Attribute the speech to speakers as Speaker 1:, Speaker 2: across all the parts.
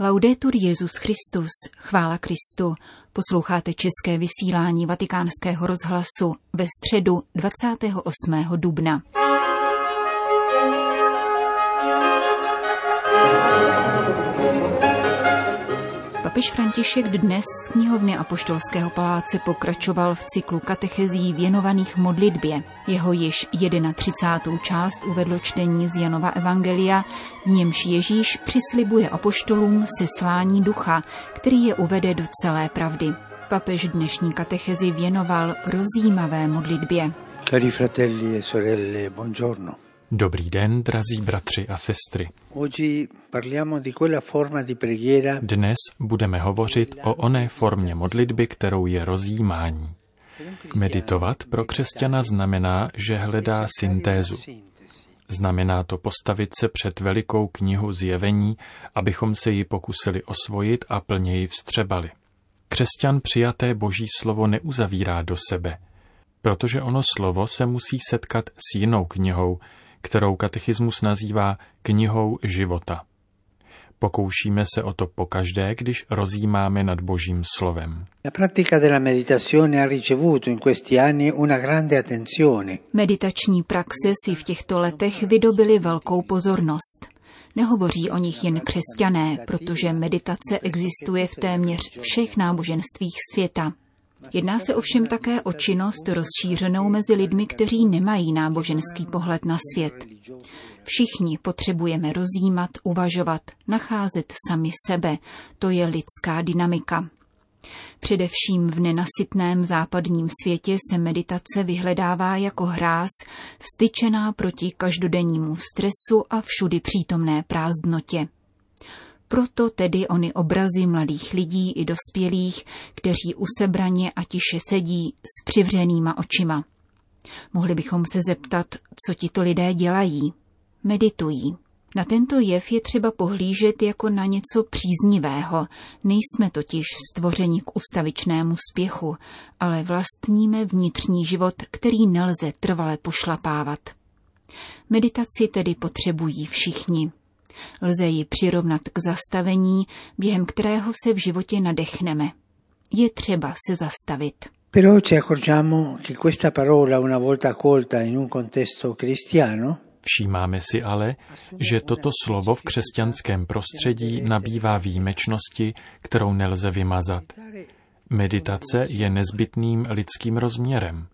Speaker 1: Laudetur Jezus Christus, chvála Kristu. Posloucháte české vysílání Vatikánského rozhlasu ve středu 28. dubna. Papež František dnes z knihovny Apoštolského paláce pokračoval v cyklu katechezí věnovaných modlitbě. Jeho již 31. část uvedlo čtení z Janova Evangelia, v němž Ježíš přislibuje apoštolům seslání ducha, který je uvede do celé pravdy. Papež dnešní katechezi věnoval rozjímavé modlitbě.
Speaker 2: Cari fratelli e sorelle, buongiorno.
Speaker 3: Dobrý den, drazí bratři a sestry. Dnes budeme hovořit o oné formě modlitby, kterou je rozjímání. Meditovat pro křesťana znamená, že hledá syntézu. Znamená to postavit se před velikou knihu zjevení, abychom se ji pokusili osvojit a plně ji vstřebali. Křesťan přijaté boží slovo neuzavírá do sebe, protože ono slovo se musí setkat s jinou knihou, kterou katechismus nazývá knihou života. Pokoušíme se o to pokaždé, když rozjímáme nad Božím slovem.
Speaker 1: Meditační praxe si v těchto letech vydobily velkou pozornost. Nehovoří o nich jen křesťané, protože meditace existuje v téměř všech náboženstvích světa. Jedná se ovšem také o činnost rozšířenou mezi lidmi, kteří nemají náboženský pohled na svět. Všichni potřebujeme rozjímat, uvažovat, nacházet sami sebe. To je lidská dynamika. Především v nenasytném západním světě se meditace vyhledává jako hráz, vstyčená proti každodennímu stresu a všudy přítomné prázdnotě. Proto tedy ony obrazy mladých lidí i dospělých, kteří usebraně a tiše sedí s přivřenýma očima. Mohli bychom se zeptat, co tito lidé dělají. Meditují. Na tento jev je třeba pohlížet jako na něco příznivého. Nejsme totiž stvořeni k ustavičnému spěchu, ale vlastníme vnitřní život, který nelze trvale pošlapávat. Meditaci tedy potřebují všichni. Lze ji přirovnat k zastavení, během kterého se v životě nadechneme. Je třeba se zastavit.
Speaker 2: Però ci accorgiamo che questa parola una volta accolta in un contesto cristiano
Speaker 3: Všímáme si ale, že toto slovo v křesťanském prostředí nabývá výjimečnosti, kterou nelze vymazat. Meditace je nezbytným lidským rozměrem.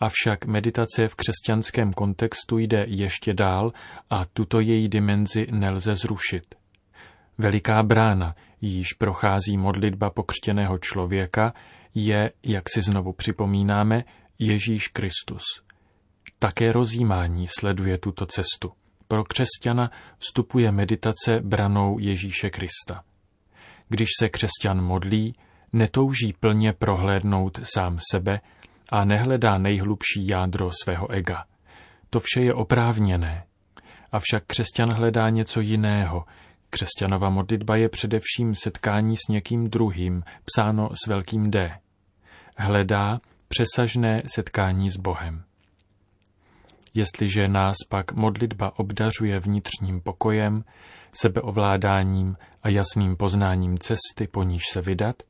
Speaker 3: Avšak meditace v křesťanském kontextu jde ještě dál a tuto její dimenzi nelze zrušit. Veliká brána, již prochází modlitba pokřtěného člověka, je, jak si znovu připomínáme, Ježíš Kristus. Také rozjímání sleduje tuto cestu. Pro křesťana vstupuje meditace branou Ježíše Krista. Když se křesťan modlí, netouží plně prohlédnout sám sebe, a nehledá nejhlubší jádro svého ega. To vše je oprávněné. Avšak křesťan hledá něco jiného. Křesťanova modlitba je především setkání s někým druhým, psáno s velkým D. Hledá přesažné setkání s Bohem. Jestliže nás pak modlitba obdařuje vnitřním pokojem, sebeovládáním a jasným poznáním cesty, po níž se vydat,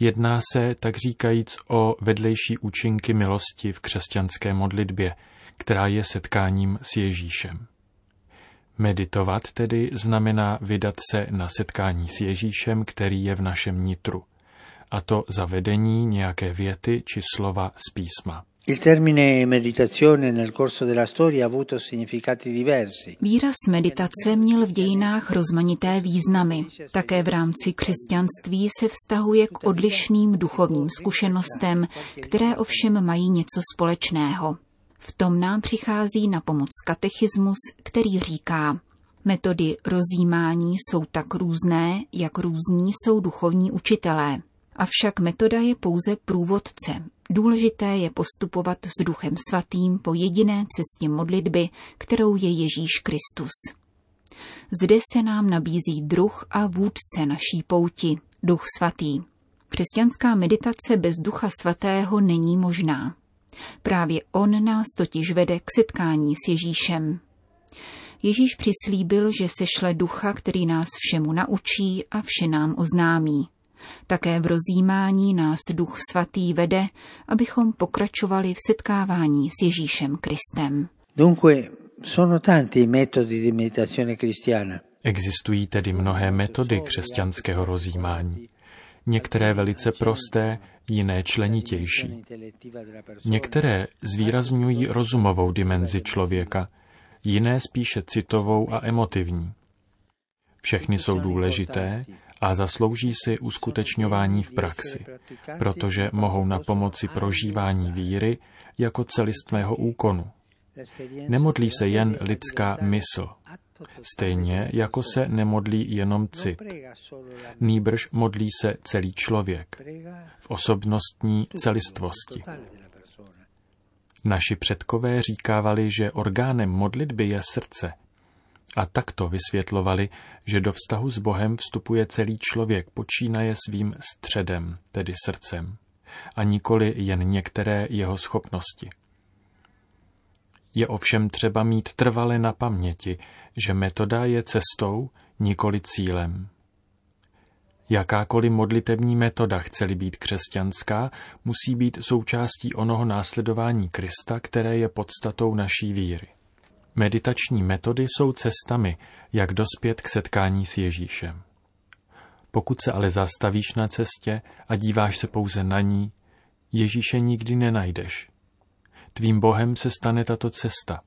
Speaker 3: Jedná se, tak říkajíc, o vedlejší účinky milosti v křesťanské modlitbě, která je setkáním s Ježíšem. Meditovat tedy znamená vydat se na setkání s Ježíšem, který je v našem nitru, a to za vedení nějaké věty či slova z písma.
Speaker 2: Il termine meditazione nel corso della storia ha avuto significati diversi.
Speaker 1: Výraz meditace měl v dějinách rozmanité významy. Také v rámci křesťanství se vztahuje k odlišným duchovním zkušenostem, které ovšem mají něco společného. V tom nám přichází na pomoc katechismus, který říká, metody rozjímání jsou tak různé, jak různí jsou duchovní učitelé. Avšak metoda je pouze průvodce, Důležité je postupovat s Duchem Svatým po jediné cestě modlitby, kterou je Ježíš Kristus. Zde se nám nabízí druh a vůdce naší pouti, Duch Svatý. Křesťanská meditace bez Ducha Svatého není možná. Právě on nás totiž vede k setkání s Ježíšem. Ježíš přislíbil, že sešle ducha, který nás všemu naučí a vše nám oznámí. Také v rozjímání nás duch svatý vede, abychom pokračovali v setkávání s Ježíšem Kristem.
Speaker 2: Dunque, sono tanti metodi di meditazione cristiana.
Speaker 3: Existují tedy mnohé metody křesťanského rozjímání. Některé velice prosté, jiné členitější. Některé zvýrazňují rozumovou dimenzi člověka, jiné spíše citovou a emotivní. Všechny jsou důležité a zaslouží si uskutečňování v praxi, protože mohou na pomoci prožívání víry jako celistvého úkonu. Nemodlí se jen lidská mysl, stejně jako se nemodlí jenom cit. Nýbrž modlí se celý člověk v osobnostní celistvosti. Naši předkové říkávali, že orgánem modlitby je srdce. A takto vysvětlovali, že do vztahu s Bohem vstupuje celý člověk, počínaje svým středem, tedy srdcem, a nikoli jen některé jeho schopnosti. Je ovšem třeba mít trvale na paměti, že metoda je cestou, nikoli cílem. Jakákoliv modlitební metoda, chceli být křesťanská, musí být součástí onoho následování Krista, které je podstatou naší víry. Meditační metody jsou cestami, jak dospět k setkání s Ježíšem. Pokud se ale zastavíš na cestě a díváš se pouze na ní, Ježíše nikdy nenajdeš. Tvým Bohem se stane tato cesta,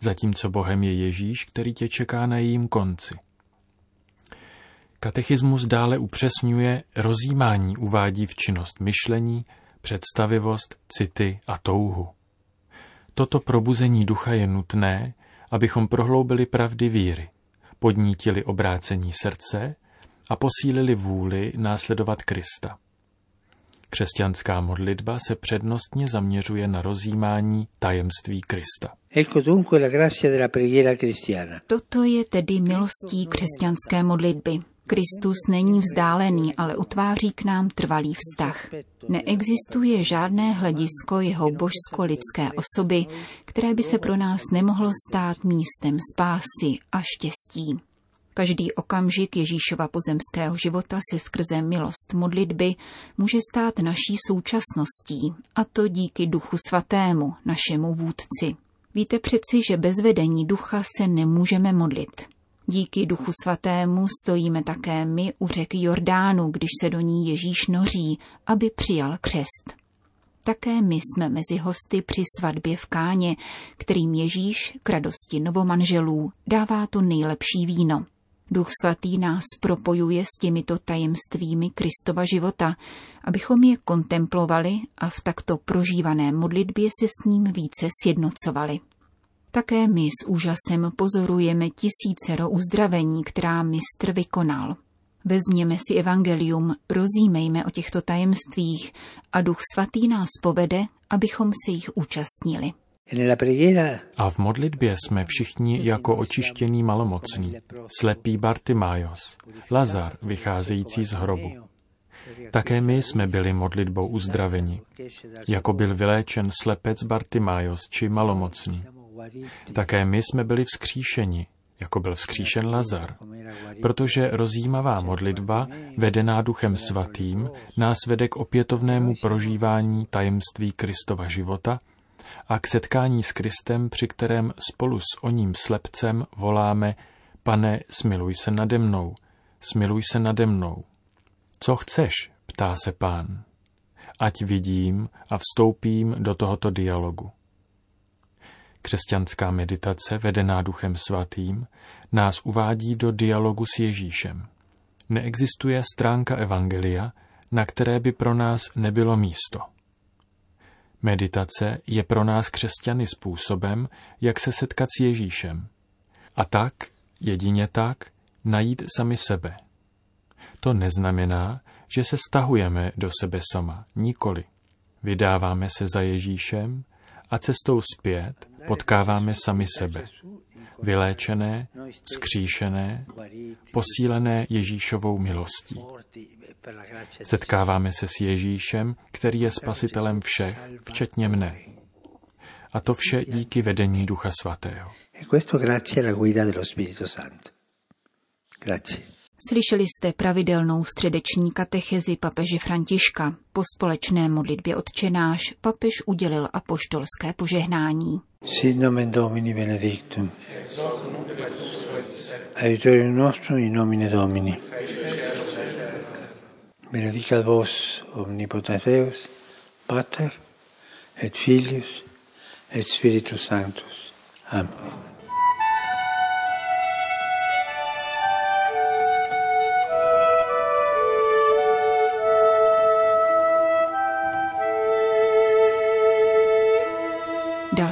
Speaker 3: zatímco Bohem je Ježíš, který tě čeká na jejím konci. Katechismus dále upřesňuje, rozjímání uvádí v činnost myšlení, představivost, city a touhu. Toto probuzení ducha je nutné, abychom prohloubili pravdy víry, podnítili obrácení srdce a posílili vůli následovat Krista. Křesťanská modlitba se přednostně zaměřuje na rozjímání tajemství Krista.
Speaker 1: Toto je tedy milostí křesťanské modlitby. Kristus není vzdálený, ale utváří k nám trvalý vztah. Neexistuje žádné hledisko jeho božsko-lidské osoby, které by se pro nás nemohlo stát místem spásy a štěstí. Každý okamžik Ježíšova pozemského života se skrze milost modlitby může stát naší současností, a to díky Duchu Svatému, našemu vůdci. Víte přeci, že bez vedení ducha se nemůžeme modlit. Díky Duchu Svatému stojíme také my u řeky Jordánu, když se do ní Ježíš noří, aby přijal křest. Také my jsme mezi hosty při svatbě v Káně, kterým Ježíš k radosti novomanželů dává to nejlepší víno. Duch svatý nás propojuje s těmito tajemstvími Kristova života, abychom je kontemplovali a v takto prožívané modlitbě se s ním více sjednocovali. Také my s úžasem pozorujeme tisícero uzdravení, která mistr vykonal. Vezměme si evangelium, rozímejme o těchto tajemstvích a Duch Svatý nás povede, abychom se jich účastnili.
Speaker 3: A v modlitbě jsme všichni jako očištěný malomocný, slepý Bartimájos, Lazar vycházející z hrobu. Také my jsme byli modlitbou uzdraveni, jako byl vyléčen slepec Bartimájos či malomocný. Také my jsme byli vzkříšeni, jako byl vzkříšen Lazar, protože rozjímavá modlitba, vedená Duchem Svatým, nás vede k opětovnému prožívání tajemství Kristova života a k setkání s Kristem, při kterém spolu s oním slepcem voláme Pane, smiluj se nade mnou, smiluj se nade mnou. Co chceš, ptá se pán. Ať vidím a vstoupím do tohoto dialogu. Křesťanská meditace, vedená Duchem Svatým, nás uvádí do dialogu s Ježíšem. Neexistuje stránka Evangelia, na které by pro nás nebylo místo. Meditace je pro nás křesťany způsobem, jak se setkat s Ježíšem. A tak, jedině tak, najít sami sebe. To neznamená, že se stahujeme do sebe sama, nikoli. Vydáváme se za Ježíšem a cestou zpět potkáváme sami sebe. Vyléčené, skříšené, posílené Ježíšovou milostí. Setkáváme se s Ježíšem, který je spasitelem všech, včetně mne. A to vše díky vedení Ducha Svatého.
Speaker 2: E grazie
Speaker 1: Slyšeli jste pravidelnou středeční katechezi papeže Františka. Po společné modlitbě odčenáš papež udělil apoštolské požehnání.
Speaker 2: Sit nomen Domini benedictum. Aiutorium nostrum in nomine Domini. Benedicat vos omnipotens Deus, Pater et Filius et Spiritus Sanctus. Amen.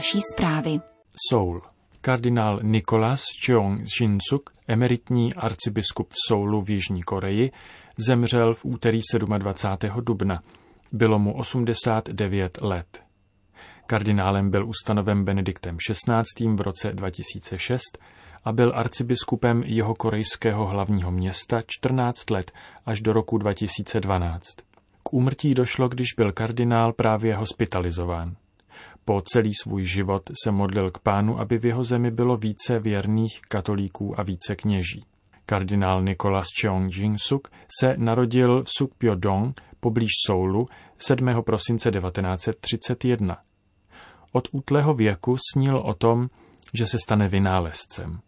Speaker 1: Další zprávy.
Speaker 3: Soul. Kardinál Nikolas Cheong Jinsuk, emeritní arcibiskup v Soulu v Jižní Koreji, zemřel v úterý 27. dubna. Bylo mu 89 let. Kardinálem byl ustanoven Benediktem XVI. v roce 2006 a byl arcibiskupem jeho korejského hlavního města 14 let až do roku 2012. K úmrtí došlo, když byl kardinál právě hospitalizován. Po celý svůj život se modlil k pánu, aby v jeho zemi bylo více věrných katolíků a více kněží. Kardinál Nikolas Cheong Jingsuk se narodil v Sukpyodong poblíž Soulu 7. prosince 1931. Od útlého věku snil o tom, že se stane vynálezcem.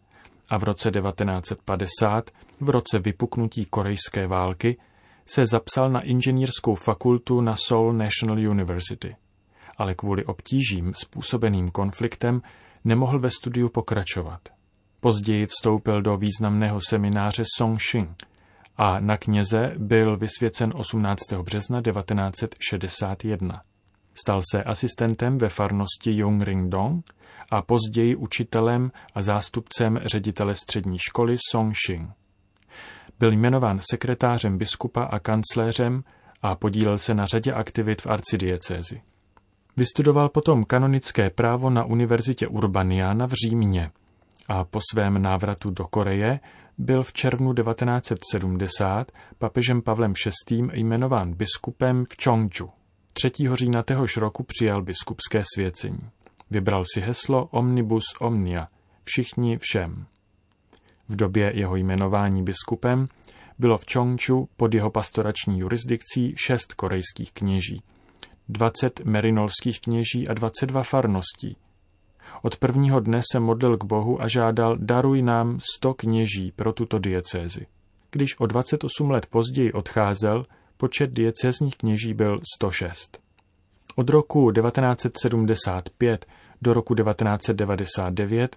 Speaker 3: A v roce 1950, v roce vypuknutí korejské války, se zapsal na inženýrskou fakultu na Seoul National University ale kvůli obtížím způsobeným konfliktem nemohl ve studiu pokračovat. Později vstoupil do významného semináře Songxing a na kněze byl vysvěcen 18. března 1961. Stal se asistentem ve farnosti Yongringdong a později učitelem a zástupcem ředitele střední školy Songxing. Byl jmenován sekretářem biskupa a kancléřem a podílel se na řadě aktivit v arcidiecézi. Vystudoval potom kanonické právo na univerzitě Urbaniana v Římě a po svém návratu do Koreje byl v červnu 1970 papežem Pavlem VI. jmenován biskupem v Chongju. 3. října téhož roku přijal biskupské svěcení. Vybral si heslo Omnibus Omnia, všichni všem. V době jeho jmenování biskupem bylo v Chongju pod jeho pastorační jurisdikcí šest korejských kněží, 20 merinolských kněží a 22 farností. Od prvního dne se modlil k Bohu a žádal, daruj nám 100 kněží pro tuto diecézi. Když o 28 let později odcházel, počet diecézních kněží byl 106. Od roku 1975 do roku 1999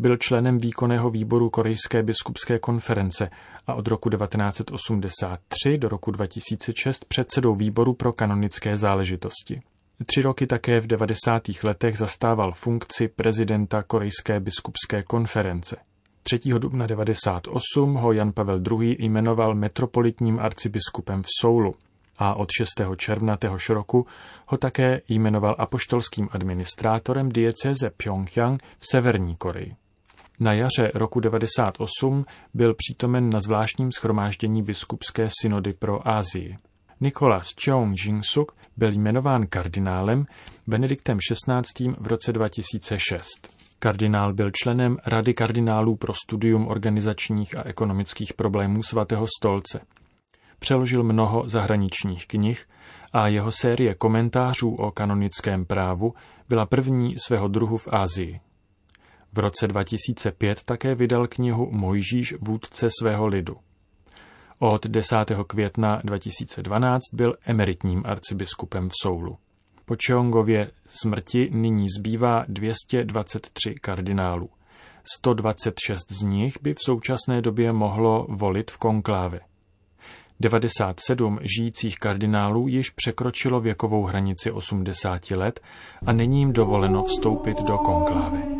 Speaker 3: byl členem výkonného výboru Korejské biskupské konference a od roku 1983 do roku 2006 předsedou výboru pro kanonické záležitosti. Tři roky také v 90. letech zastával funkci prezidenta Korejské biskupské konference. 3. dubna 98 ho Jan Pavel II. jmenoval metropolitním arcibiskupem v Soulu a od 6. června téhož roku ho také jmenoval apoštolským administrátorem diecéze Pyongyang v Severní Koreji. Na jaře roku 98 byl přítomen na zvláštním schromáždění biskupské synody pro Ázii. Nikolas Cheong Jingsuk byl jmenován kardinálem Benediktem XVI. v roce 2006. Kardinál byl členem Rady kardinálů pro studium organizačních a ekonomických problémů svatého stolce. Přeložil mnoho zahraničních knih a jeho série komentářů o kanonickém právu byla první svého druhu v Ázii. V roce 2005 také vydal knihu Mojžíš vůdce svého lidu. Od 10. května 2012 byl emeritním arcibiskupem v Soulu. Po Čeongově smrti nyní zbývá 223 kardinálů. 126 z nich by v současné době mohlo volit v konkláve. 97 žijících kardinálů již překročilo věkovou hranici 80 let a není jim dovoleno vstoupit do konklávy.